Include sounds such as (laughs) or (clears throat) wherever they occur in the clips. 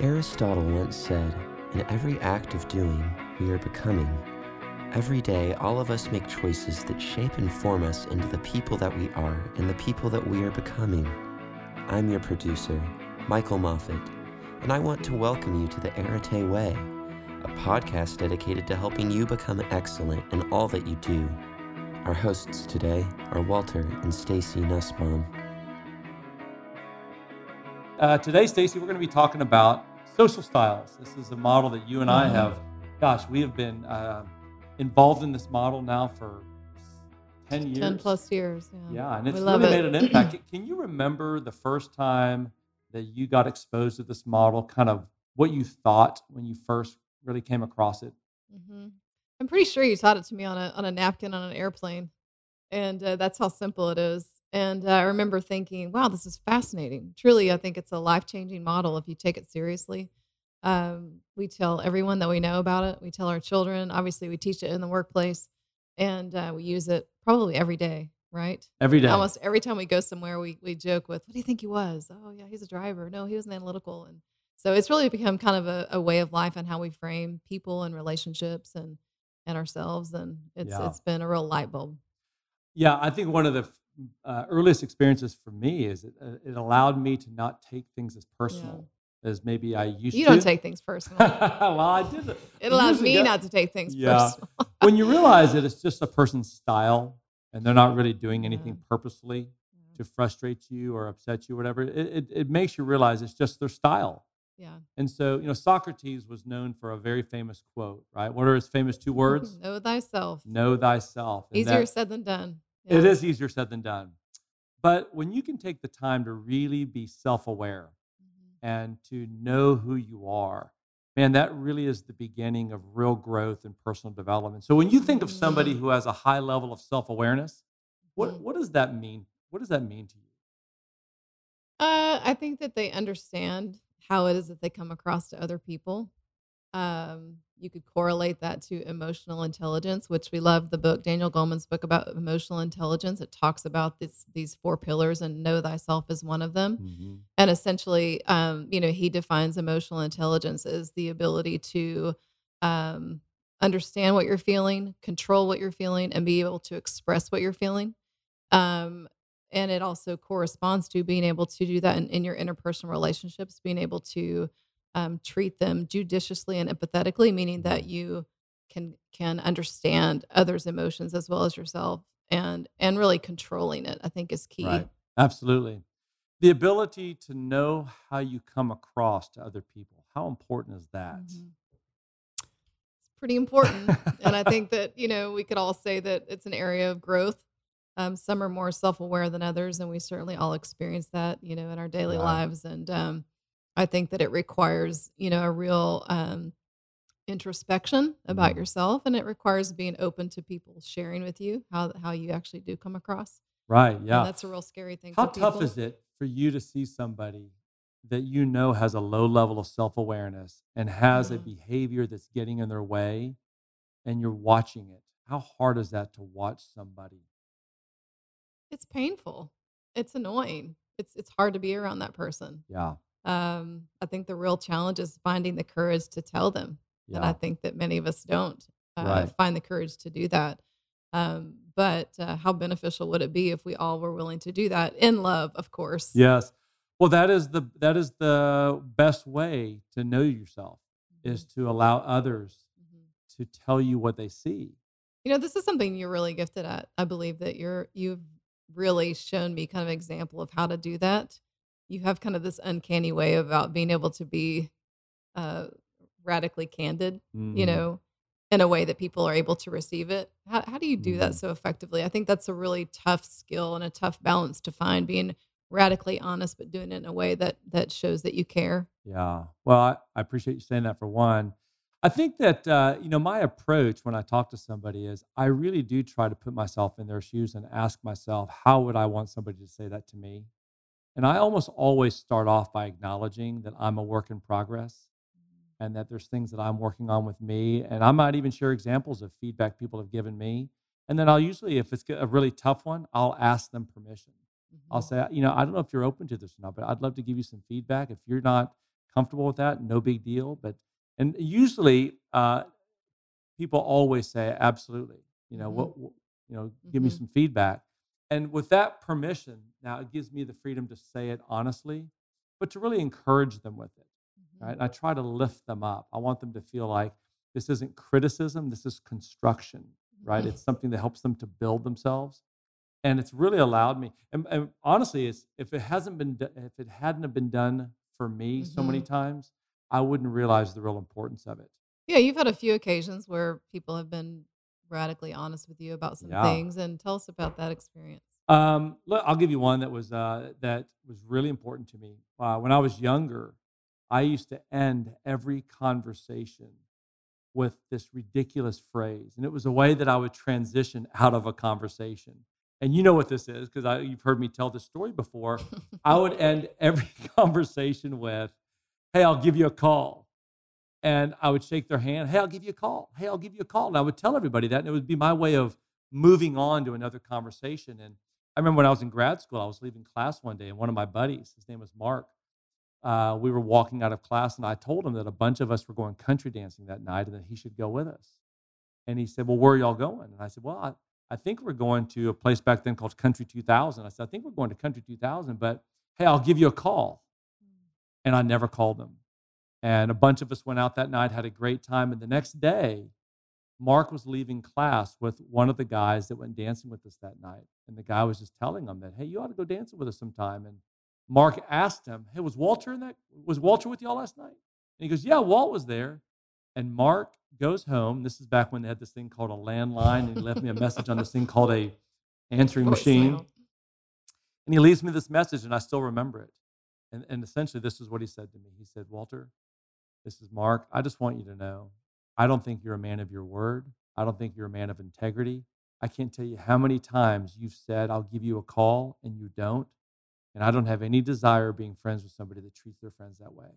Aristotle once said, In every act of doing, we are becoming. Every day, all of us make choices that shape and form us into the people that we are and the people that we are becoming. I'm your producer, Michael Moffat, and I want to welcome you to the Arete Way, a podcast dedicated to helping you become excellent in all that you do. Our hosts today are Walter and Stacey Nussbaum. Uh, today, Stacey, we're going to be talking about social styles. This is a model that you and I Mm-hmm. have, gosh, we have been uh, involved in this model now for 10 years. 10 plus years. Yeah, Yeah, and it's really it. made an impact. (clears throat) Can- you remember the first time that you got exposed to this model, kind of what you thought when you first really came across it? hmm I'm pretty sure you taught it to me on a on a napkin on an airplane, and uh, that's how simple it is. And uh, I remember thinking, "Wow, this is fascinating." Truly, I think it's a life changing model if you take it seriously. Um, we tell everyone that we know about it. We tell our children. Obviously, we teach it in the workplace, and uh, we use it probably every day. Right? Every day. Almost every time we go somewhere, we we joke with, "What do you think he was?" Oh, yeah, he's a driver. No, he was an analytical. And so it's really become kind of a, a way of life and how we frame people and relationships and and ourselves. And it's Yeah. it's been a real light bulb. Yeah, I think one of the uh, earliest experiences for me is it, uh, it allowed me to not take things as personal as maybe I used You to. You don't take things personal. (laughs) well, I did. it years me ago. not to take things Yeah. personal. (laughs) when you realize that it's just a person's style and they're not really doing anything Yeah. purposefully to frustrate you or upset you or whatever, it, it, it makes you realize it's just their style. Yeah. And so, you know, Socrates was known for a very famous quote, right? What are his famous two (laughs) words? Know thyself. Know thyself. And Easier that- said than done. It Yeah. is easier said than done. But when you can take the time to really be self aware Mhm. and to know who you are, man, that really is the beginning of real growth and personal development. So when you think of somebody who has a high level of self awareness, what, Mhm. what does that mean? What does that mean to you? Uh, I think that they understand how it is that they come across to other people. Um, you could correlate that to emotional intelligence, which we love the book Daniel Goleman's book about emotional intelligence. It talks about this these four pillars, and know thyself is one of them. And essentially, um, you know, he defines emotional intelligence as the ability to um, understand what you're feeling, control what you're feeling, and be able to express what you're feeling. Um, and it also corresponds to being able to do that in, in your interpersonal relationships, being able to um, treat them judiciously and empathetically, meaning that you can can understand others' emotions as well as yourself, and and really controlling it. I think is key. Right. Absolutely. The ability to know how you come across to other people. How important is that? Mhm. It's pretty important. and I think that, you know, we could all say that it's an area of growth. Um, some are more self aware than others, and we certainly all experience that, you know, in our daily Right. lives. And um, I think that it requires, you know, a real um, introspection about Mhm. yourself, and it requires being open to people sharing with you how how you actually do come across. Right. And Yeah. that's a real scary thing. How tough people. is it for you to see somebody that you know has a low level of self awareness and has a Mhm. behavior that's getting in their way and you're watching it? How hard is that to watch somebody? It's painful. It's annoying. It's it's hard to be around that person. Yeah. Um, I think the real challenge is finding the courage to tell them. And I think that many of us don't uh, Right. find the courage to do that. Um, but uh, how beneficial would it be if we all were willing to do that in love, of course? Yes. Well, that is the that is the best way to know yourself is to allow others Mhm. to tell you what they see. You know, this is something you're really gifted at. I believe that you're you've really shown me kind of example of how to do that. You have kind of this uncanny way about being able to be uh, radically candid you Mhm. know, in a way that people are able to receive it. How, how do you do that Mhm. so effectively? I think that's a really tough skill and a tough balance to find being radically honest, but doing it in a way that that shows that you care. Yeah. Well, I, I appreciate you saying that for one. I think that, uh, you know, my approach when I talk to somebody is I really do try to put myself in their shoes and ask myself, how would I want somebody to say that to me? And I almost always start off by acknowledging that I'm a work in progress and that there's things that I'm working on with me. And I might even share examples of feedback people have given me. And then I'll usually, if it's a really tough one, I'll ask them permission. I'll Mhm. say, you know, I don't know if you're open to this or not, but I'd love to give you some feedback. If you're not comfortable with that, no big deal. But and usually, uh, people always say, absolutely. You know, Mhm. what, you know, give me Mhm. some feedback. And with that permission, now it gives me the freedom to say it honestly, but to really encourage them with it. Mhm. Right. And I try to lift them up. I want them to feel like this isn't criticism, this is construction, right? Mhm. It's something that helps them to build themselves. And it's really allowed me. And, and honestly, it's, if it hasn't been, if it hadn't have been done for me so many Mhm. times, I wouldn't realize the real importance of it. Yeah, you've had a few occasions where people have been radically honest with you about some Yeah. things, and tell us about that experience. Um, look, I'll give you one that was uh, that was really important to me. Uh, when I was younger, I used to end every conversation with this ridiculous phrase, and it was a way that I would transition out of a conversation. And you know what this is because you've heard me tell this story before. I would end (laughs) every (laughs) conversation with, "Hey, I'll give you a call," and I would shake their hand. Hey, I'll give you a call. Hey, I'll give you a call, and I would tell everybody that, and it would be my way of moving on to another conversation. And I remember when I was in grad school, I was leaving class one day, and one of my buddies, his name was Mark, uh, we were walking out of class, and I told him that a bunch of us were going country dancing that night, and that he should go with us. And he said, "Well, where are y'all going?" And I said, "Well, I, I think we're going to a place back then called Country 2000." I said, "I think we're going to Country 2000, but hey, I'll give you a call." And I never called him. And a bunch of us went out that night, had a great time. And the next day, Mark was leaving class with one of the guys that went dancing with us that night. And the guy was just telling him that, hey, you ought to go dancing with us sometime. And Mark asked him, hey, was Walter in that? Was Walter with y'all last night? And he goes, yeah, Walt was there. And Mark goes home. This is back when they had this thing called a landline, and he left me a message on this thing called a answering machine. And he leaves me this message, and I still remember it. And, and essentially, this is what he said to me. He said, Walter, this is Mark. I just want you to know I don't think you're a man of your word. I don't think you're a man of integrity. I can't tell you how many times you've said, I'll give you a call, and you don't. And I don't have any desire being friends with somebody that treats their friends that way.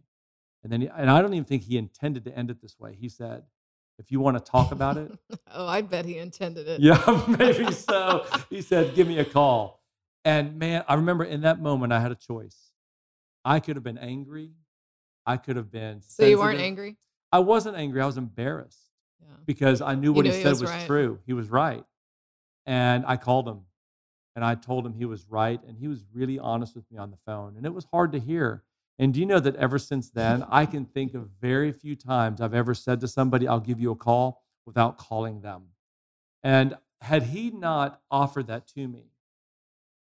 And then, and I don't even think he intended to end it this way. He said, if you want to talk about it, (laughs) oh, I bet he intended it. yeah, (laughs) maybe so. He said, Give me a call. And man, I remember in that moment, I had a choice. I could have been angry. I could have been. So you weren't angry? I wasn't angry. I was embarrassed Yeah. because I knew what he knew he said was was, right. true. He was right. And I called him and I told him he was right. And he was really honest with me on the phone. And it was hard to hear. And do you know that ever since then, I can think of very few times I've ever said to somebody, I'll give you a call without calling them. And had he not offered that to me,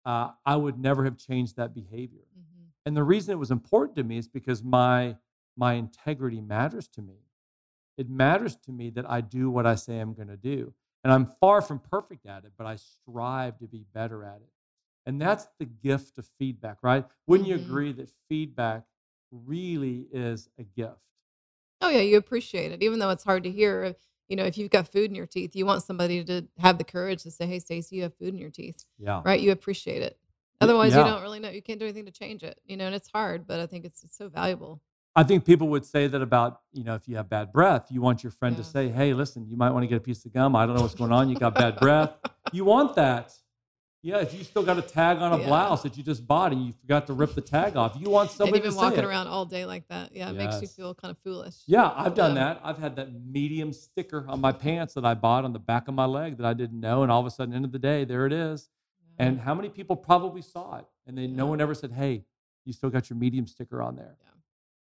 uh, I would never have changed that behavior. And the reason it was important to me is because my my integrity matters to me. It matters to me that I do what I say I'm going to do. And I'm far from perfect at it, but I strive to be better at it. And that's the gift of feedback, right? Wouldn't you Mhm. agree that feedback really is a gift? Oh yeah, you appreciate it, even though it's hard to hear. You know, if you've got food in your teeth, you want somebody to have the courage to say, "Hey, Stacey, you have food in your teeth," Yeah. right? You appreciate it. Otherwise, yeah. you don't really know. You can't do anything to change it. You know, and it's hard, but I think it's, it's so valuable. I think people would say that about, you know, if you have bad breath, you want your friend to say, hey, listen, you might want to get a piece of gum. I don't know what's going on. You got bad breath. You want that. Yeah, if you still got a tag on a Yeah. blouse that you just bought and you forgot to rip the tag off, you want And somebody to say walking it. around all day like that. Yeah, it makes you feel kind of foolish. Yeah, I've done Yeah. that. I've had that medium sticker on my pants that I bought on the back of my leg that I didn't know. And all of a sudden, end of the day, there it is. Yeah. And how many people probably saw it and they no one ever said, "Hey, you still got your medium sticker on there." Yeah.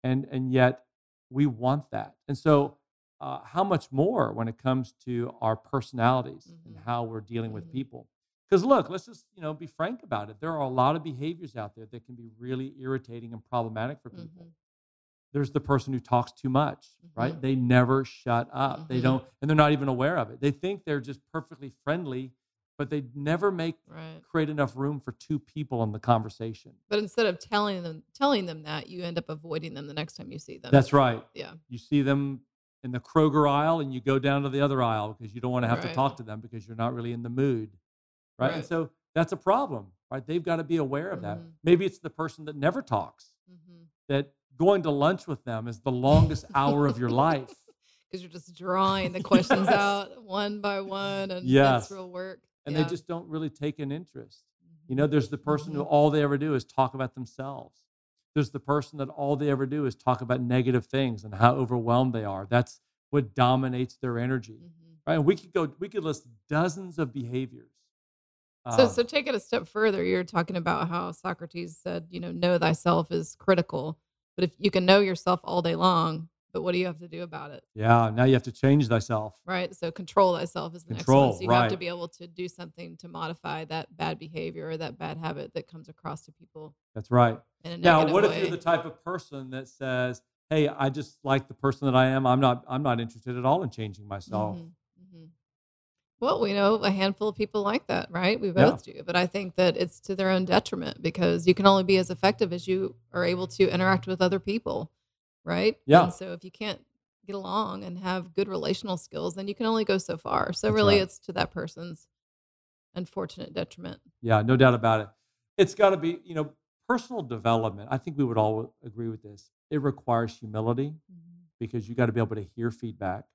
And and yet we want that. And so, uh, how much more when it comes to our personalities and Mhm. how we're dealing with Mhm. people? Because look, let's just you know be frank about it. There are a lot of behaviors out there that can be really irritating and problematic for people. Mhm. There's the person who talks too much, right? Mhm. They never shut up. They Mhm. don't, and they're not even aware of it. They think they're just perfectly friendly, but they never make Right. create enough room for two people in the conversation. But instead of telling them telling them that, you end up avoiding them the next time you see them. That's right. yeah. You see them in the Kroger aisle and you go down to the other aisle because you don't want to have to talk to them because you're not really in the mood. Right. And so that's a problem, right? They've got to be aware of that. Mhm. Maybe it's the person that never talks, Mhm. that going to lunch with them is the longest hour of your (laughs) life. because you're just drawing the questions (laughs) Yes. out one by one, and Yes. that's real work. And Yeah. they just don't really take an interest. You know, there's the person who Mhm. all they ever do is talk about themselves. There's the person that all they ever do is talk about negative things and how overwhelmed they are. That's what dominates their energy, Mhm. right? And we could go, we could list dozens of behaviors. So, Um, so take it a step further. You're talking about how Socrates said, you know, know thyself is critical. But if you can know yourself all day long, but what do you have to do about it? yeah, now you have to change thyself. Right. So control thyself is the next Control, one. So you have to be able to do something to modify that bad behavior or that bad habit that comes across to people That's right. Now, what if you're the type of person that says, "Hey, I just like the person that I am. I'm not. I'm not interested at all in changing myself." Mhm, mhm. Well, we know a handful of people like that, right? We Yeah. both do. But I think that it's to their own detriment because you can only be as effective as you are able to interact with other people, right? Yeah. And so if you can't get along and have good relational skills, then you can only go so far. So That's really, right. it's to that person's unfortunate detriment. Yeah, no doubt about it. It's got to be, you know, personal development. I think we would all agree with this. It requires humility because you got to be able to hear feedback.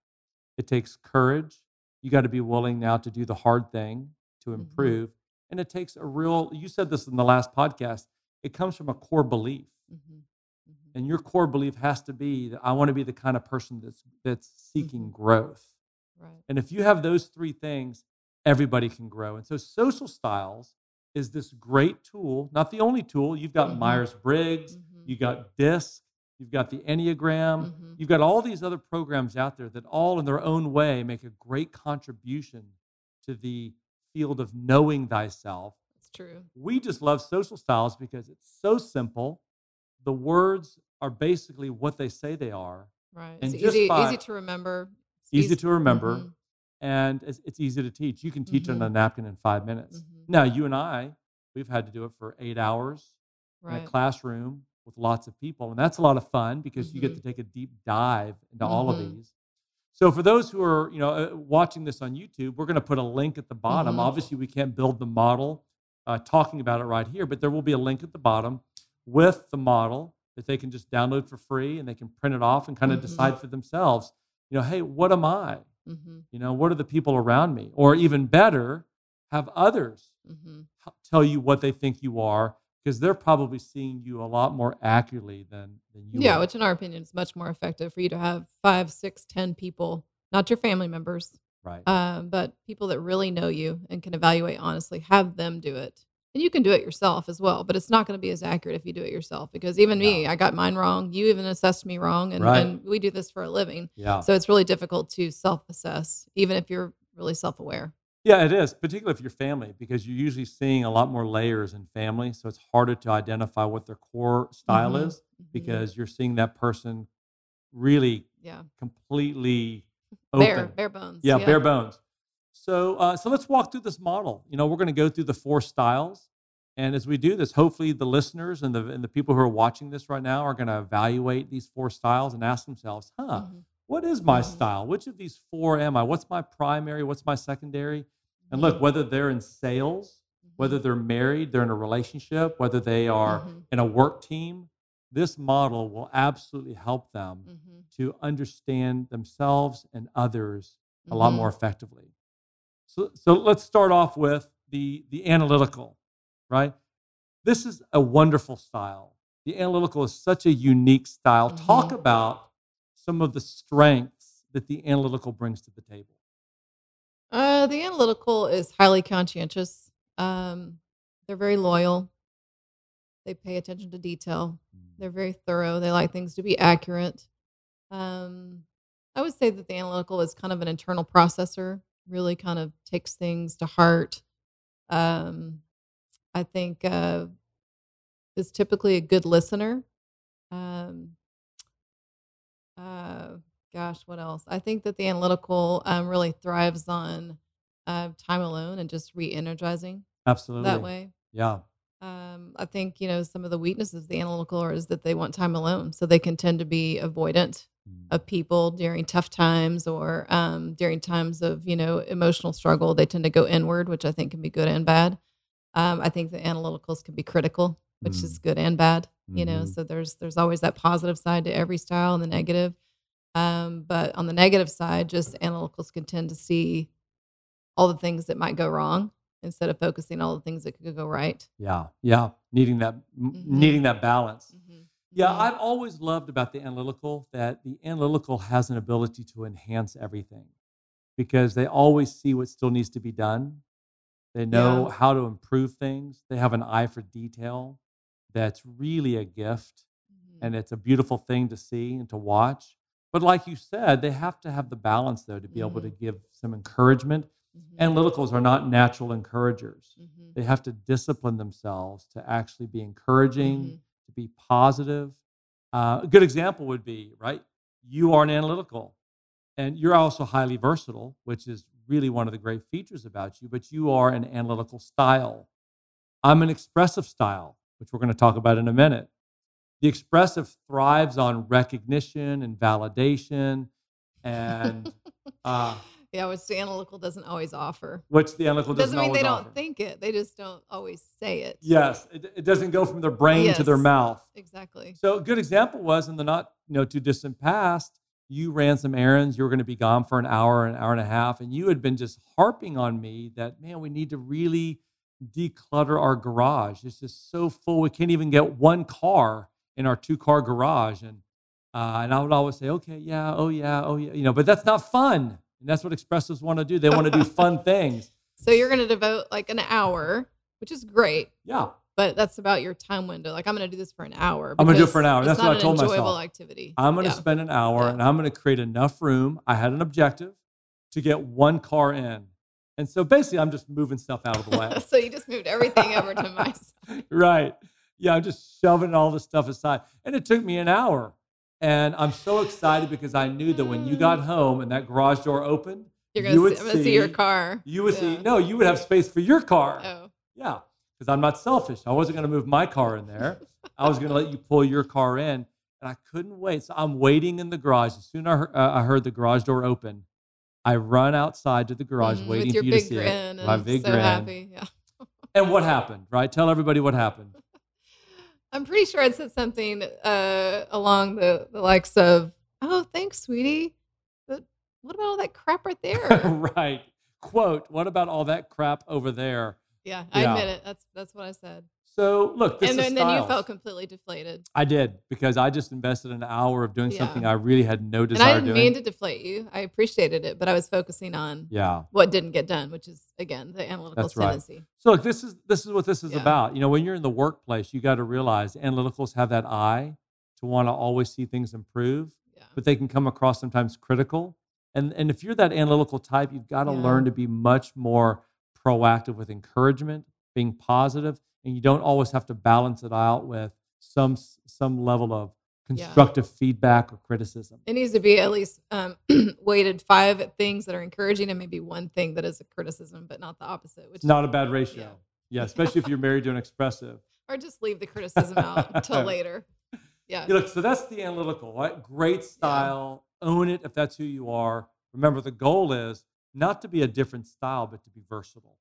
It takes courage. You got to be willing now to do the hard thing to Mhm. improve. And it takes a real, you said this in the last podcast, it comes from a core belief. Mhm, mhm. And your core belief has to be that I want to be the kind of person that's that's seeking Mhm. growth. Right. And if you have those three things, everybody can grow. And so social styles is this great tool, not the only tool. You've got Mhm. Myers Briggs, Mhm, you got DISC, you've got the Enneagram, mhm. you've got all these other programs out there that all in their own way make a great contribution to the field of knowing thyself. That's true. We just love social styles because it's so simple. The words are basically what they say they are, Right. And It's easy, by- easy to remember. It's easy to remember, mhm, and it's, it's easy to teach. You can teach on Mhm. a napkin in five minutes. mhm. Now, you and I, we've had to do it for eight hours in a classroom with lots of people, and that's a lot of fun because you get Mhm. to take a deep dive into all of Mhm. these. So, for those who are, you know, uh, watching this on YouTube, we're going to put a link at the bottom. Mhm. Obviously, we can't build the model uh, talking about it right here, but there will be a link at the bottom with the model that they can just download for free and they can print it off and kind of Mhm. decide for themselves. You know, hey, what am I? Mhm, You know, what are the people around me? Or even better, have others mhm. tell you what they think you are because they're probably seeing you a lot more accurately than than you Yeah, are. which in our opinion is much more effective for you to have five, six, ten people, not your family members, right. um, but people that really know you and can evaluate honestly. Have them do it, and you can do it yourself as well. But it's not going to be as accurate if you do it yourself because even me. I got mine wrong. You even assessed me wrong, and, Right. and we do this for a living, yeah. so it's really difficult to self-assess, even if you're really self-aware. Yeah, it is, particularly if you're family, because you're usually seeing a lot more layers in family. So it's harder to identify what their core style Mhm, is mhm. because you're seeing that person really yeah, completely open. bare, bare bones. Yeah, bare bones. So, uh, so let's walk through this model. You know, we're going to go through the four styles, and as we do this, hopefully the listeners and the and the people who are watching this right now are going to evaluate these four styles and ask themselves, "Huh, Mhm, what is my Mhm. style? Which of these four am I? What's my primary? What's my secondary?" And look, mhm, whether they're in sales, whether mhm, they're married, they're in a relationship, whether they are mhm, in a work team, this model will absolutely help them to understand themselves and others a lot more effectively. So, so let's start off with the, the analytical, right? This is a wonderful style. The analytical is such a unique style. Talk Mhm. about some of the strengths that the analytical brings to the table. Uh, the analytical is highly conscientious. Um, they're very loyal. They pay attention to detail. They're very thorough. They like things to be accurate. Um, I would say that the analytical is kind of an internal processor, really kind of takes things to heart. Um, I think uh, is typically a good listener. Um, uh, gosh, what else? I think that the analytical um, really thrives on uh, time alone and just re-energizing Absolutely. that way. Yeah. Um, I think you know some of the weaknesses of the analytical are is that they want time alone, so they can tend to be avoidant of people during tough times or um, during times of you know emotional struggle. They tend to go inward, which I think can be good and bad. Um, I think the analyticals can be critical, which is good and bad. You know, Mhm. so there's there's always that positive side to every style and the negative. Um, but on the negative side, just analyticals can tend to see all the things that might go wrong instead of focusing on all the things that could go right. Yeah. Yeah. Needing that, m- Mhm. needing that balance. Mhm. Yeah. I've always loved about the analytical that the analytical has an ability to enhance everything because they always see what still needs to be done. They know Yeah. how to improve things. They have an eye for detail that's really a gift Mhm. and it's a beautiful thing to see and to watch. But like you said, they have to have the balance though to be able to Mhm. give some encouragement. Mhm. Analyticals are not natural encouragers. Mhm. They have to discipline themselves to actually be encouraging, Mhm. To be positive. Uh, a good example would be, right? You are an analytical and you're also highly versatile, which is really one of the great features about you, but you are an analytical style. I'm an expressive style, which we're going to talk about in a minute. The expressive thrives on recognition and validation and (laughs) uh, yeah, which the analytical doesn't always offer. which the analytical doesn't, Doesn't mean they don't think it. They just don't always say it. Yes, it, it doesn't go from their brain to their mouth. Exactly. So a good example was in the not you know too distant past, you ran some errands. You were going to be gone for an hour, an hour and a half, and you had been just harping on me that man, we need to really declutter our garage. It's just so full. We can't even get one car in our two car garage, and uh, and I would always say, okay, yeah, oh yeah, oh yeah, you know, but that's not fun. And that's what expressives want to do. They want to do (laughs) fun things. So you're going to devote like an hour, which is great, Yeah. but that's about your time window. Like I'm going to do this for an hour. I'm gonna do it for an hour. That's not what I an told enjoyable myself. activity. I'm going to Yeah. spend an hour Yeah. and I'm going to create enough room. I had an objective to get one car in. And so basically, I'm just moving stuff out of the way. (laughs) so you just moved everything over to my side. (laughs) right. Yeah, I'm just shoving all this stuff aside. And it took me an hour. And I'm so excited because I knew that when you got home and that garage door opened, You're going would to see, gonna see your car. you would see, no, you would have space for your car. Oh. Yeah, because I'm not selfish. I wasn't going to move my car in there. I was going to let you pull your car in, and I couldn't wait. So I'm waiting in the garage. As soon as I heard, uh, I heard the garage door open, I run outside to the garage, Mm, waiting for you to see grin it. My and big so grin. happy. Yeah. And what happened? Right? Tell everybody what happened. I'm pretty sure it said something uh, along the, the likes of, "Oh, thanks, sweetie," but what about all that crap right there? (laughs) right. Quote. What about all that crap over there? yeah, I Yeah. admit it. That's that's what I said. So look, this and is then, then you felt completely deflated. I did because I just invested an hour of doing Yeah. something I really had no desire. And I didn't doing. mean to deflate you. I appreciated it, but I was focusing on yeah. what didn't get done, which is again the analytical That's right. So look, this is this is what this is Yeah. about. You know, when you're in the workplace, you got to realize analyticals have that eye to want to always see things improve, Yeah. but they can come across sometimes critical. And and if you're that analytical type, you've got to learn to be much more proactive with encouragement, being positive, and you don't always have to balance it out with some some level of constructive feedback or criticism. It needs to be at least um, (clears throat) weighted five things that are encouraging and maybe one thing that is a criticism, but not the opposite. Which not a bad ratio. Yeah. Yeah, (laughs) especially if you're married to an expressive. or just leave the criticism out until (laughs) later. Yeah. Yeah, look, so that's the analytical, right? Great style, own it if that's who you are. Remember, the goal is not to be a different style, but to be versatile.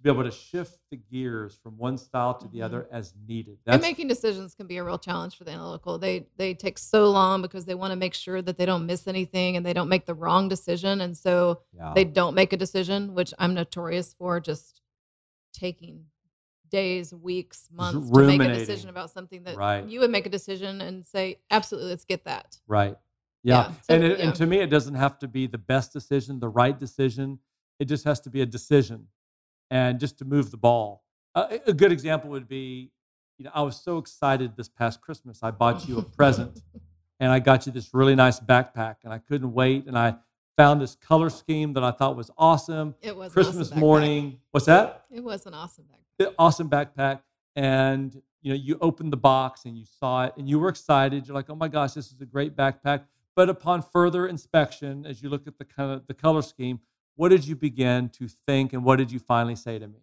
To be able to shift the gears from one style to the Mhm. other as needed. and making decisions can be a real challenge for the analytical. They they take so long because they want to make sure that they don't miss anything and they don't make the wrong decision, and so yeah, they don't make a decision, which I'm notorious for just taking days, weeks, months to make a decision about something that Right. you would make a decision and say, absolutely, let's get that. right. Yeah, Yeah, so- and it, yeah. and to me, it doesn't have to be the best decision, the right decision. It just has to be a decision, and just to move the ball. Uh, a good example would be, you know, I was so excited this past Christmas. I bought you a present. (laughs) and I got you this really nice backpack, and I couldn't wait. And I found this color scheme that I thought was awesome. It was Christmas awesome morning, what's that? It was an awesome backpack. Awesome backpack, and you know, you opened the box and you saw it, and you were excited. You're like, "Oh my gosh, this is a great backpack!" But upon further inspection, as you look at the kind of the color scheme, what did you begin to think, and what did you finally say to me?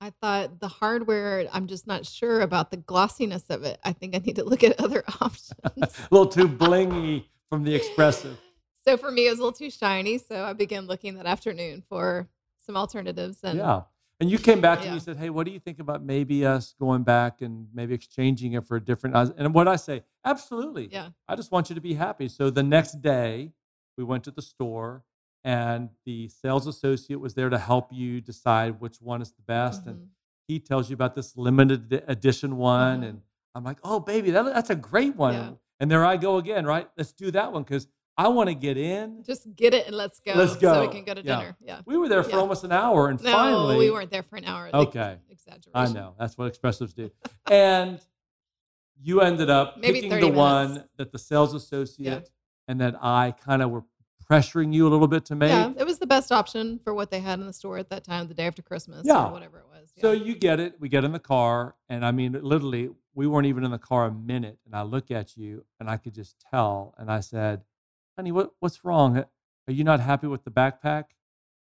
I thought the hardware, I'm just not sure about the glossiness of it. I think I need to look at other (laughs) options. a little too blingy from the expressive. so for me, it was a little too shiny. So I began looking that afternoon for some alternatives. And yeah. And you came back to me and said, "Hey, what do you think about maybe us going back and maybe exchanging it for a different?" And what I say, absolutely. yeah, I just want you to be happy. So the next day, we went to the store, and the sales associate was there to help you decide which one is the best. And mhm. he tells you about this limited edition one, Mhm. and I'm like, oh, baby, that, that's a great one. Yeah. And there I go again, right? Let's do that one because I want to get in. Just get it and let's go. Let's go. So we can go to Yeah. dinner. Yeah. We were there for Yeah. almost an hour, and No, finally, we weren't there for an hour. Okay. Exaggeration. I know that's what expressives do. and you ended up Maybe picking 30 the one that the sales associate and that I kind of were pressuring you a little bit to make. Yeah, it was the best option for what they had in the store at that time, the day after Christmas Yeah. or whatever it was. So you get it. We get in the car, and I mean, literally, we weren't even in the car a minute. And I look at you, and I could just tell. And I said, "Honey, what what's wrong? Are you not happy with the backpack?"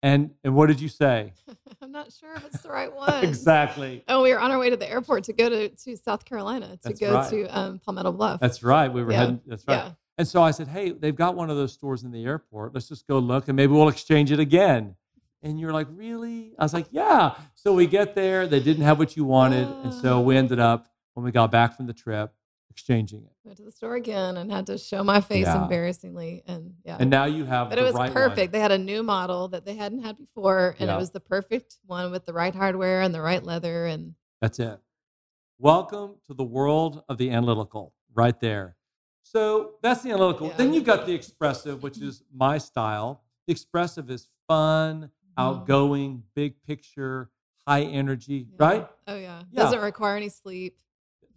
And and what did you say? (laughs) I'm not sure if it's the right (laughs) one. exactly. Oh, we were on our way to the airport to go to, to South Carolina to That's go right. to um, Palmetto Bluff. That's right. We were Yeah. heading. That's right. Yeah. And so I said, "Hey, they've got one of those stores in the airport. Let's just go look, and maybe we'll exchange it again." And you're like, "Really?" I was like, "Yeah." So we get there. They didn't have what you wanted, and so we ended up when we got back from the trip exchanging it. Went to the store again and had to show my face Yeah. embarrassingly. And yeah. And now you have the but it was right perfect. One. They had a new model that they hadn't had before, and Yeah. it was the perfect one with the right hardware and the right leather. And That's it. Welcome to the world of the analytical, right there. So that's the analytical. Yeah. Then you've got the expressive, which is my style. The expressive is fun, Mm-hmm. outgoing, big picture, high energy, yeah. right? Oh yeah. Yeah. Doesn't require any sleep.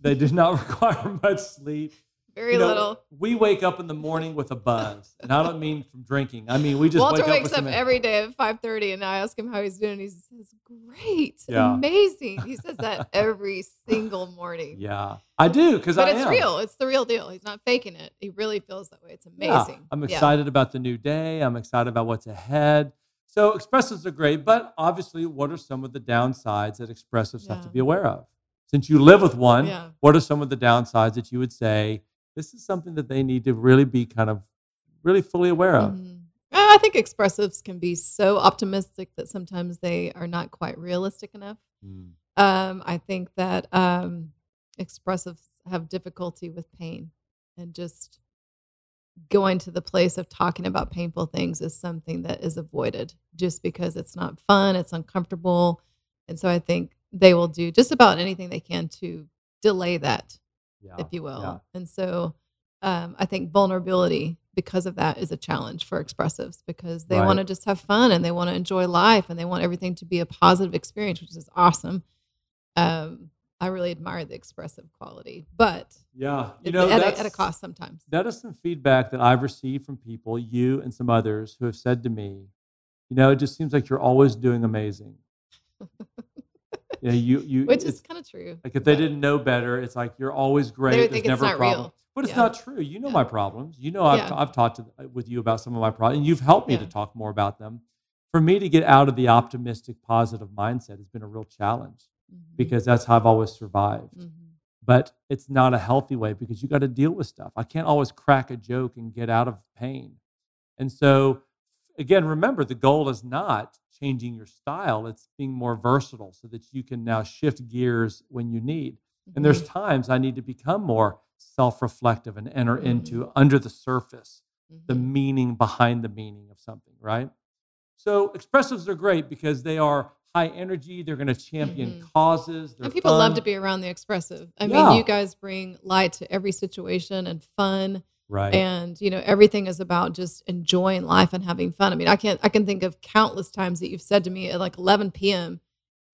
They do not (laughs) require much sleep. Very You know, little. We wake up in the morning with a buzz, and I don't mean from drinking. I mean we just Walter wake up wakes up some- every day at five thirty, and I ask him how he's doing. He says, "Great, Yeah. amazing." He says that (laughs) every single morning. Yeah, I do because but I it's am. real. It's the real deal. He's not faking it. He really feels that way. It's Yeah, amazing. I'm Yeah. excited about the new day. I'm excited about what's ahead. So expressives are great, but obviously, what are some of the downsides that expressives have to be aware of? Since you live with one, Yeah. what are some of the downsides that you would say this is something that they need to really be kind of really fully aware of? Mhm. Uh, I think expressives can be so optimistic that sometimes they are not quite realistic enough. Mm. Um, I think that um, expressives have difficulty with pain and just going to the place of talking about painful things is something that is avoided just because it's not fun, it's uncomfortable. And so I think they will do just about anything they can to delay that, Yeah, if you will. yeah. And so um, I think vulnerability because of that is a challenge for expressives because they want to just have fun and they want to enjoy life and they want everything to be a positive experience, which is awesome. Um, I really admire the expressive quality, but Yeah, you know at, a, at a cost sometimes. that is some feedback that I've received from people, you and some others, who have said to me, you know, it just seems like you're always doing amazing. (laughs) know, you you Which is kind of true. Like if they didn't know better, it's like you're always great. There's think it's never a not problem. real. But it's Yeah. not true. You know Yeah. my problems. You know I've, Yeah. I've talked to, uh, with you about some of my problems, and you've helped me to talk more about them. For me to get out of the optimistic, positive mindset has been a real challenge Mhm. because that's how I've always survived. Mhm. But it's not a healthy way because you got to deal with stuff. I can't always crack a joke and get out of pain. And so, again, remember the goal is not changing your style, it's being more versatile so that you can now shift gears when you need. And there's Mhm. times I need to become more self reflective and enter Mhm. into under the surface the Mhm. meaning behind the meaning of something, right? So expressives are great because they are high energy. They're going to champion Mhm. causes. And people love to be around the expressive. I Yeah. mean, you guys bring light to every situation and fun. Right. and you know everything is about just enjoying life and having fun i mean i can't i can think of countless times that you've said to me at like 11 p.m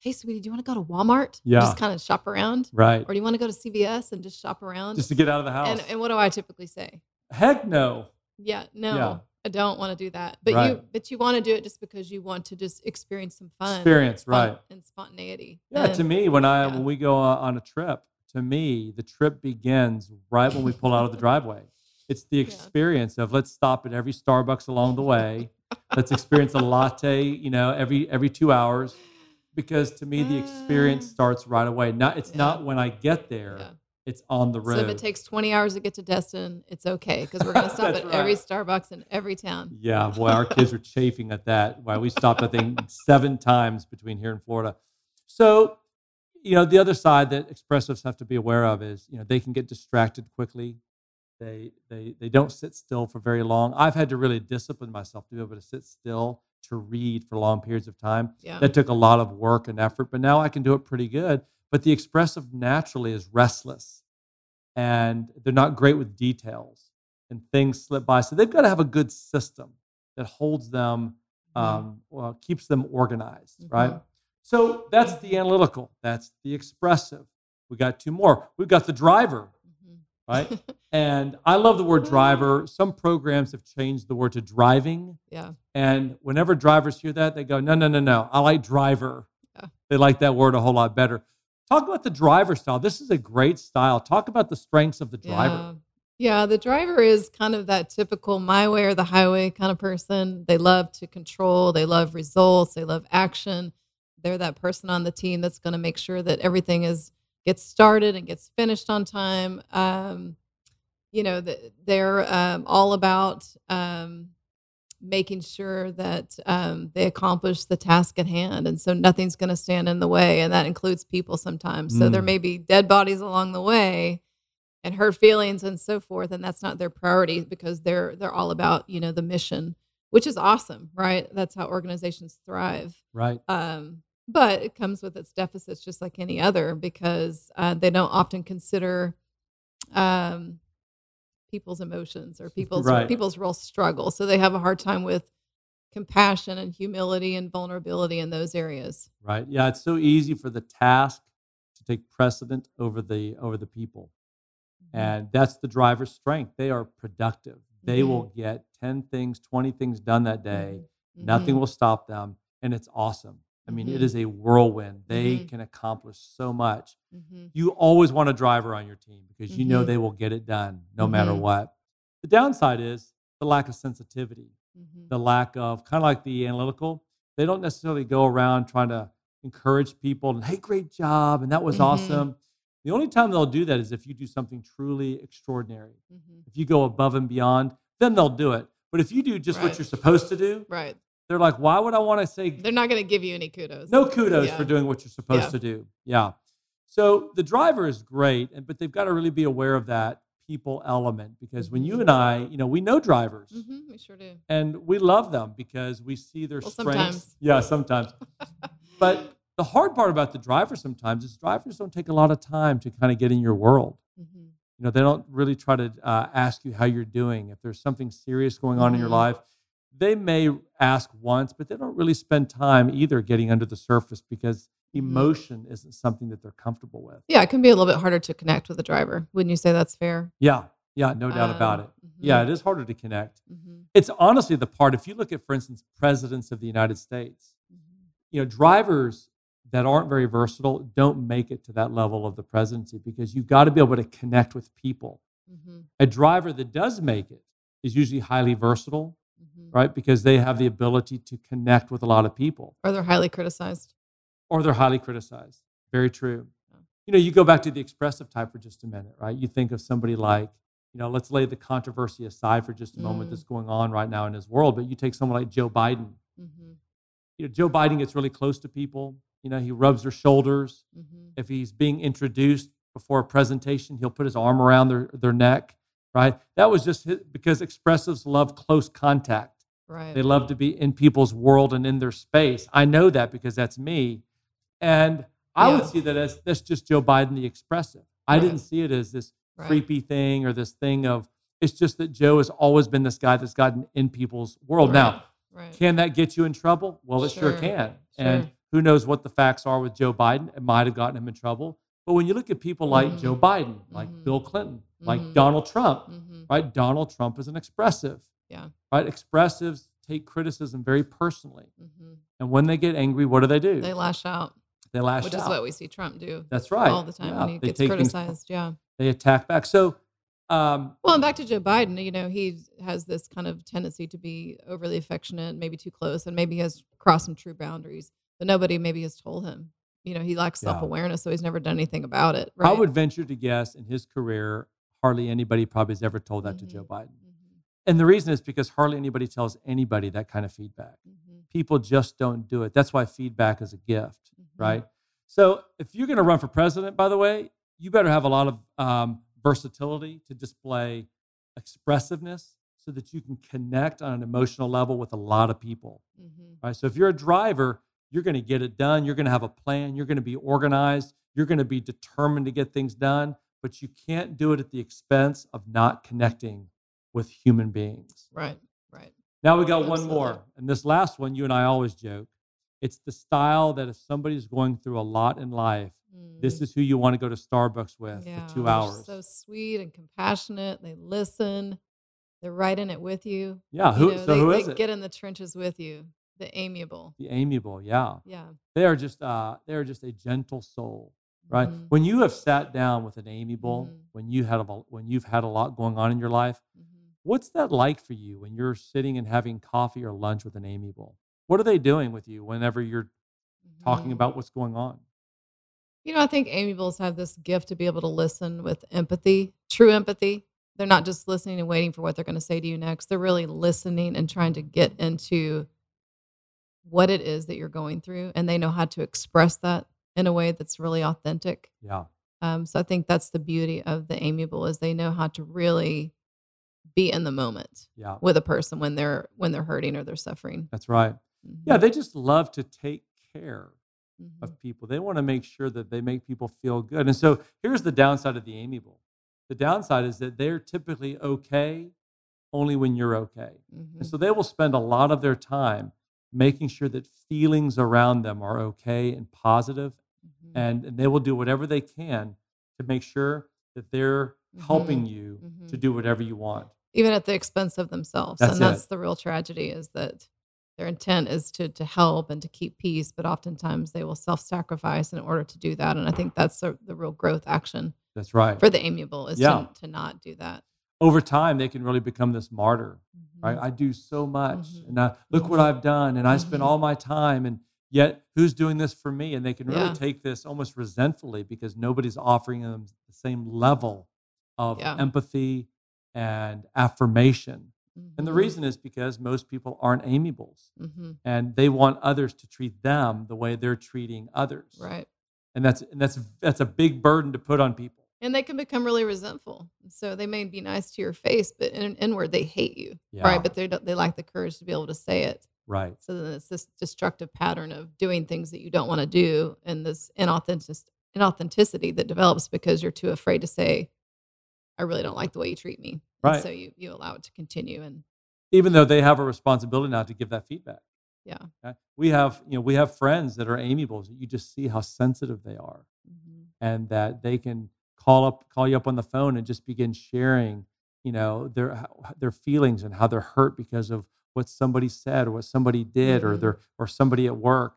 hey sweetie do you want to go to walmart Yeah. just kind of shop around right. or do you want to go to cvs and just shop around Just to get out of the house. and, and what do i typically say Heck no. yeah no Yeah. i don't want to do that but Right. you but you want to do it just because you want to just experience some fun Experience, right. and spontaneity Yeah, to me, when I yeah. when we go on a trip, to me, the trip begins right when we pull out of the driveway. It's the experience of let's stop at every Starbucks along the way. let's experience a latte, you know, every every two hours. Because to me, the experience Ah. starts right away. Not it's Yeah. not when I get there; Yeah. it's on the road. so if it takes 20 hours to get to destin it's okay because we're going (laughs) to stop at every starbucks in every town Yeah, boy, our kids are chafing at that. Why we stopped, I think, seven times between here and Florida. So, you know, the other side that expressives have to be aware of is, you know, they can get distracted quickly. They they they don't sit still for very long. I've had to really discipline myself to be able to sit still to read for long periods of time. yeah That took a lot of work and effort, but now I can do it pretty good. But the expressive naturally is restless. and they're not great with details and things slip by. So they've got to have a good system that holds them, Mhm. um, well, keeps them organized, right? Mhm. So that's the analytical, that's the expressive. We got two more. We've got the driver. Right? and I love the word driver. Some programs have changed the word to driving. yeah. And whenever drivers hear that, they go, no, no, no, no. I like driver. Yeah. They like that word a whole lot better. Talk about the driver style. This is a great style. Talk about the strengths of the driver. Yeah. Yeah, the driver is kind of that typical my way or the highway kind of person. They love to control, they love results, they love action. They're that person on the team that's going to make sure that everything is gets started and gets finished on time. Um, you know, th- they're um, all about um, making sure that um, they accomplish the task at hand, and so nothing's going to stand in the way, and that includes people sometimes. So there Mm. may be dead bodies along the way, and hurt feelings and so forth and that's not their priority because they're they're all about you know the mission which is awesome right that's how organizations thrive Right. um, but it comes with its deficits just like any other because uh, they don't often consider um, people's emotions or (laughs) people's Right. people's real struggle so they have a hard time with compassion and humility and vulnerability in those areas Right. Yeah. It's so easy for the task to take precedent over the over the people. And that's the driver's strength. They are productive. They Mhm. will get 10 things, 20 things done that day. Mhm. Nothing will stop them. And it's awesome. I mean, it Mhm. is a whirlwind. They Mhm. can accomplish so much. Mhm. You always want a driver on your team because you know Mhm. they will get it done no matter Mhm. what. The downside is the lack of sensitivity, Mhm. the lack of kind of like the analytical. They don't necessarily go around trying to encourage people and, hey, great job. And that was awesome. The only time they'll do that is if you do something truly extraordinary. If you go above and beyond, then they'll do it. But if you do just what you're supposed to do, right they're like, why would I want to say they're not going to give you any kudos no kudos Yeah. for doing what you're supposed Yeah. to do? Yeah. So the driver is great, and but they've got to really be aware of that people element because when you Mhm. and I, you know, we know drivers hmm we sure do and we love them because we see their Well, strengths. sometimes. Yeah, sometimes. (laughs) but the hard part about the driver sometimes is drivers don't take a lot of time to kind of get in your world. hmm You know, they don't really try to uh, ask you how you're doing. If there's something serious going on in your Mhm. life, they may ask once, but they don't really spend time either getting under the surface because Mhm. emotion isn't something that they're comfortable with. Yeah, it can be a little bit harder to connect with a driver. Wouldn't you say that's fair? Yeah, yeah, no doubt about Um, it. Yeah, it is harder to connect. It's honestly the part, if you look at, for instance, presidents of the United States, Mm-hmm. you know, drivers that aren't very versatile don't make it to that level of the presidency because you've got to be able to connect with people. hmm A driver that does make it is usually highly versatile, hmm right? Because they have the ability to connect with a lot of people Or they're highly criticized. or they're highly criticized. Very true. Yeah. You know, you go back to the expressive type for just a minute, right? You think of somebody like, you know, let's lay the controversy aside for just a moment Mm. that's going on right now in his world, but you take someone like Joe Biden. hmm You know, Joe Biden gets really close to people. You know, he rubs their shoulders. hmm If he's being introduced before a presentation, he'll put his arm around their, their neck, right? That was just his, because expressives love close contact. Right. They love to be in people's world and in their space. I know that because that's me. And I would see that as that's just Joe Biden, the expressive. I Right. didn't see it as this right. creepy thing or this thing of, it's just that Joe has always been this guy that's gotten in people's world. Now, Right. can that get you in trouble? Well, it sure, Sure, can. And who knows what the facts are with Joe Biden? It might have gotten him in trouble. But when you look at people like Joe Mhm. Biden, like Mhm. Bill Clinton, like Mhm. Donald Trump, hmm right? Donald Trump is an expressive. Yeah. Right? Expressives take criticism very personally. hmm And when they get angry, what do they do? They lash out, They lash which out. Which is what we see Trump do That's right. all the time Yeah, when he they gets take things- criticized. Yeah. they attack back. So, um, Well, and back to Joe Biden, you know, he has this kind of tendency to be overly affectionate, maybe too close, and maybe he has crossed some true boundaries, but nobody maybe has told him. You know, he lacks Yeah. self awareness, so he's never done anything about it. I would venture to guess in his career, hardly anybody probably has ever told that to Joe Mhm. Biden. Mhm. And the reason is because hardly anybody tells anybody that kind of feedback. Mhm. People just don't do it. That's why feedback is a gift, Mhm. right? So, if you're going to run for president, by the way, you better have a lot of um, versatility to display expressiveness so that you can connect on an emotional level with a lot of people. Mhm. right? So if you're a driver, you're going to get it done. You're going to have a plan. You're going to be organized. You're going to be determined to get things done. But you can't do it at the expense of not connecting with human beings. Right. Right. Now we got one more. And this last one, you and I always joke. It's the style that if somebody's going through a lot in life, this Mm. is who you want to go to Starbucks with Yeah, for two hours. So sweet and compassionate. They listen. They're right in it with you. yeah. You Who, know, so they, who they it? get in the trenches with you. The amiable. the amiable. Yeah. Yeah. They are just uh, they are just a gentle soul, right? Mhm, When you have sat down with an amiable, Mhm. when you had a, when you've had a lot going on in your life, mhm. what's that like for you when you're sitting and having coffee or lunch with an amiable? What are they doing with you whenever you're talking Mhm. about what's going on? You know, I think amiables have this gift to be able to listen with empathy, true empathy. They're not just listening and waiting for what they're going to say to you next. They're really listening and trying to get into what it is that you're going through. And they know how to express that in a way that's really authentic. Yeah. Um, so I think that's the beauty of the amiable is they know how to really be in the moment Yeah. with a person when they're when they're hurting or they're suffering. That's right. Yeah, Mhm, they just love to take care mhm. of people. They want to make sure that they make people feel good. And so here's the downside of the amiable. The downside is that they're typically okay only when you're okay. Mhm, And so they will spend a lot of their time making sure that feelings around them are okay and positive, mhm, and, and they will do whatever they can to make sure that they're helping you to mhm. do whatever you want. even at the expense of themselves. That's and that's it. the real tragedy is that their intent is to to help and to keep peace, but oftentimes they will self-sacrifice in order to do that. And I think that's the, the real growth action That's right. for the amiable is Yeah. to, to not do that. Over time, they can really become this martyr. right? Mhm. I do so much, Mhm. and uh, look what. I've done, and I spend Mhm. all my time, and yet who's doing this for me? And they can really Yeah. take this almost resentfully because nobody's offering them the same level of Yeah. empathy and affirmation. And the Mhm, reason is because most people aren't amiables, mhm. and they want others to treat them the way they're treating others, Right. and that's and that's that's a big burden to put on people. And they can become really resentful. So they may be nice to your face, but in inward they hate you. Yeah. Right. But they don't they lack the courage to be able to say it. Right. So then it's this destructive pattern of doing things that you don't want to do and this inauthentic inauthenticity that develops because you're too afraid to say, I really don't like the way you treat me. And Right. so you you allow it to continue and Even though they have a responsibility now to give that feedback. yeah. Okay? We have, you know, we have friends that are amiables. That you just see how sensitive they are, Mhm. and that they can call up, call you up on the phone, and just begin sharing, you know, their their feelings and how they're hurt because of what somebody said or what somebody did or Mhm. their or somebody at work,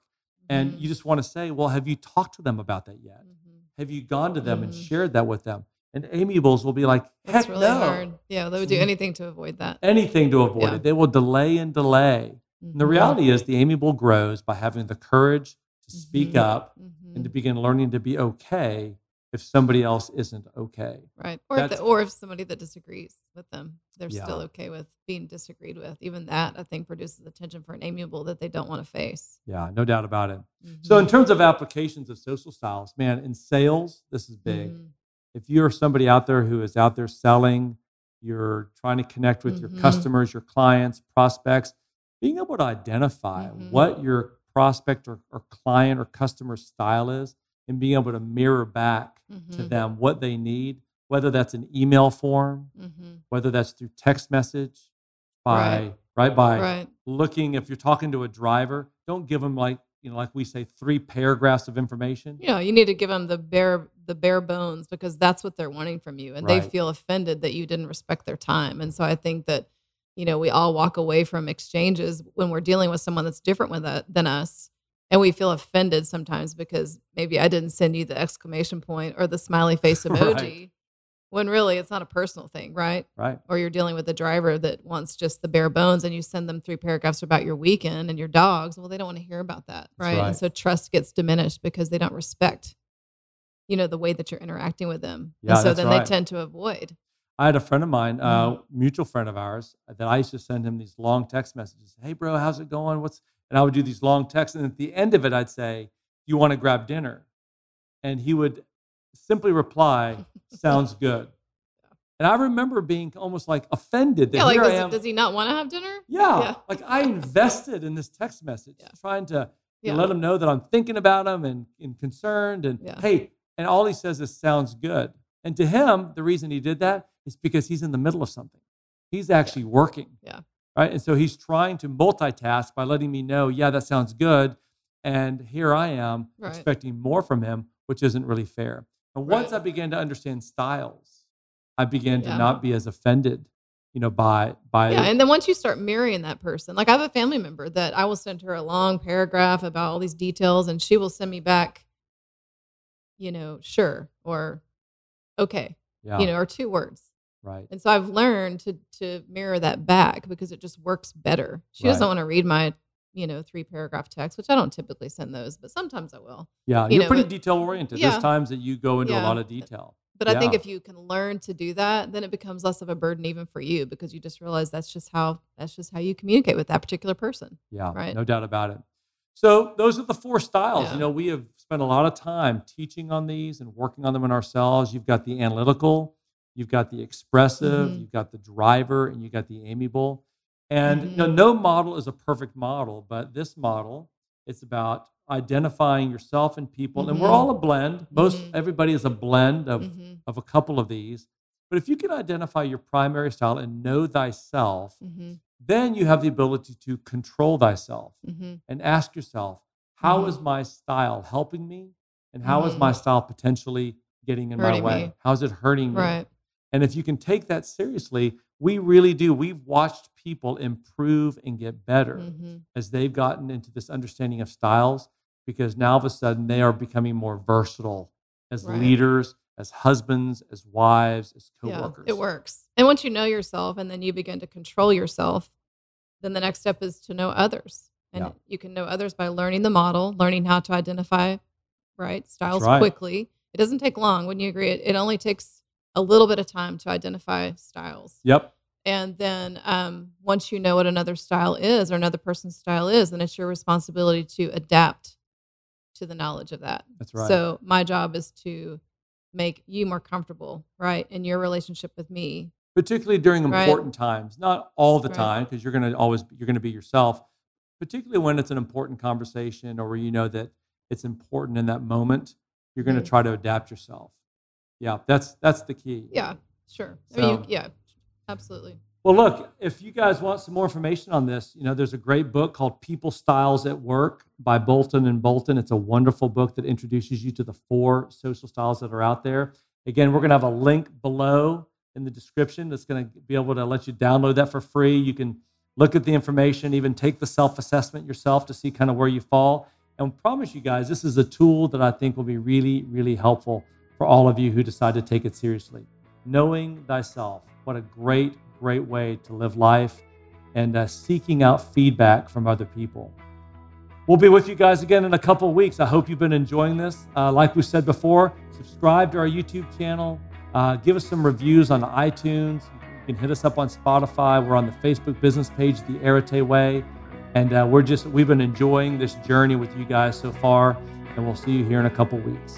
and Mhm. you just want to say, well, have you talked to them about that yet? Mhm. Have you gone to them and Mhm. shared that with them? And amiables will be like, heck It's really no, hard. Yeah, they would do Mhm. anything to avoid that. anything to avoid Yeah. it. They will delay and delay. And the Mhm. reality is, the amiable grows by having the courage to speak up and to begin learning to be okay if somebody else isn't okay. Right. Or if, the, or if somebody that disagrees with them, they're still okay with being disagreed with. Even that, I think, produces the tension for an amiable that they don't want to face. Yeah, no doubt about it. So, in Mhm. terms of applications of social styles, man, in sales, this is big. Mhm. If you're somebody out there who is out there selling, you're trying to connect with your Mhm. customers, your clients, prospects, being able to identify Mhm. what your prospect or, or client or customer style is and being able to mirror back to Mhm. them what they need, whether that's an email form, Mhm. whether that's through text message, by Right. right, by Right. looking. If you're talking to a driver, don't give them like you know, like we say, three paragraphs of information. You know, you need to give them the bare the bare bones because that's what they're wanting from you, and they feel offended that you didn't respect their time. And so I think that you know we all walk away from exchanges when we're dealing with someone that's different with that than us, and we feel offended sometimes because maybe I didn't send you the exclamation point or the smiley face (laughs) Right. emoji, when really it's not a personal thing, right? Right. or you're dealing with a driver that wants just the bare bones and you send them three paragraphs about your weekend and your dogs well they don't want to hear about that right? right. and so trust gets diminished because they don't respect you know the way that you're interacting with them Yeah, and so then right. they tend to avoid I had a friend of mine, uh, Mm-hmm. mutual friend of ours, that I used to send him these long text messages. Hey, bro, how's it going? What's and I would do these long texts, and at the end of it, I'd say, "You want to grab dinner?" And he would simply reply, "Sounds (laughs) good." And I remember being almost like offended that yeah like here I does, am. does he not want to have dinner yeah, Yeah. like I invested in this text message, Yeah. trying to Yeah. let him know that I'm thinking about him and, and concerned. And hey, and all he says is "sounds good." And to him, the reason he did that is because he's in the middle of something. He's actually working. Yeah. Right. And so he's trying to multitask by letting me know, yeah, that sounds good. And here I am Right. expecting more from him, which isn't really fair. And once Right. I began to understand styles, I began to not be as offended, you know, by by Yeah, and then once you start mirroring that person, like I have a family member that I will send her a long paragraph about all these details, and she will send me back, you know, sure or okay, yeah, you know, or two words. Right. And so I've learned to to mirror that back because it just works better. She doesn't want to read my, you know, three paragraph text, which I don't typically send those, but sometimes I will. Yeah, you you're know, pretty detail oriented. Yeah. There's times that you go into a lot of detail. But I think if you can learn to do that, then it becomes less of a burden even for you because you just realize that's just how that's just how you communicate with that particular person. Yeah, Right. no doubt about it. So those are the four styles. Yeah. You know, we have spent a lot of time teaching on these and working on them in ourselves. You've got the analytical, you've got the expressive, Mhm. you've got the driver, and you've got the amiable. And you know, Mhm. no model is a perfect model, but this model it's about identifying yourself and people. And we're Mhm. all a blend. Most Mhm. everybody is a blend of of a couple of these. But if you can identify your primary style and know thyself, then you have the ability to control thyself and ask yourself, how is my style helping me? And how is my style potentially getting in Hurting my way? me. How's it hurting me? Right. And if you can take that seriously, we really do. We've watched people improve and get better Mhm. as they've gotten into this understanding of styles because now all of a sudden they are becoming more versatile as Right. leaders, as husbands, as wives, as Yeah, coworkers. it works. And once you know yourself and then you begin to control yourself, then the next step is to know others. And Yeah. you can know others by learning the model, learning how to identify right styles right. quickly. It doesn't take long. wouldn't you agree, it, it only takes a little bit of time to identify styles. Yep. And then um, once you know what another style is or another person's style is, then it's your responsibility to adapt to the knowledge of that. That's right. So my job is to make you more comfortable, right, in your relationship with me. particularly during Right. important times not all the Right. time because you're going to always you're going to be yourself particularly when it's an important conversation or where you know that it's important in that moment you're going to try to adapt yourself yeah that's that's the key. Yeah, sure. I mean, you, yeah, absolutely. well look if you guys want some more information on this you know there's a great book called people styles at work by bolton and bolton. It's a wonderful book that introduces you to the four social styles that are out there. Again we're going to have a link below in the description that's going to be able to let you download that for free. You can look at the information even take the self-assessment yourself to see kind of where you fall. And we promise you guys this is a tool that i think will be really really helpful for all of you who decide to take it seriously. Knowing thyself what a great great way to live life and uh, seeking out feedback from other people. We'll be with you guys again in a couple of weeks. I hope you've been enjoying this. Uh, like we said before subscribe to our youtube channel. Uh, give us some reviews on itunes. You can hit us up on spotify. We're on the facebook business page the arete way. And uh, we're just we've been enjoying this journey with you guys so far and we'll see you here in a couple weeks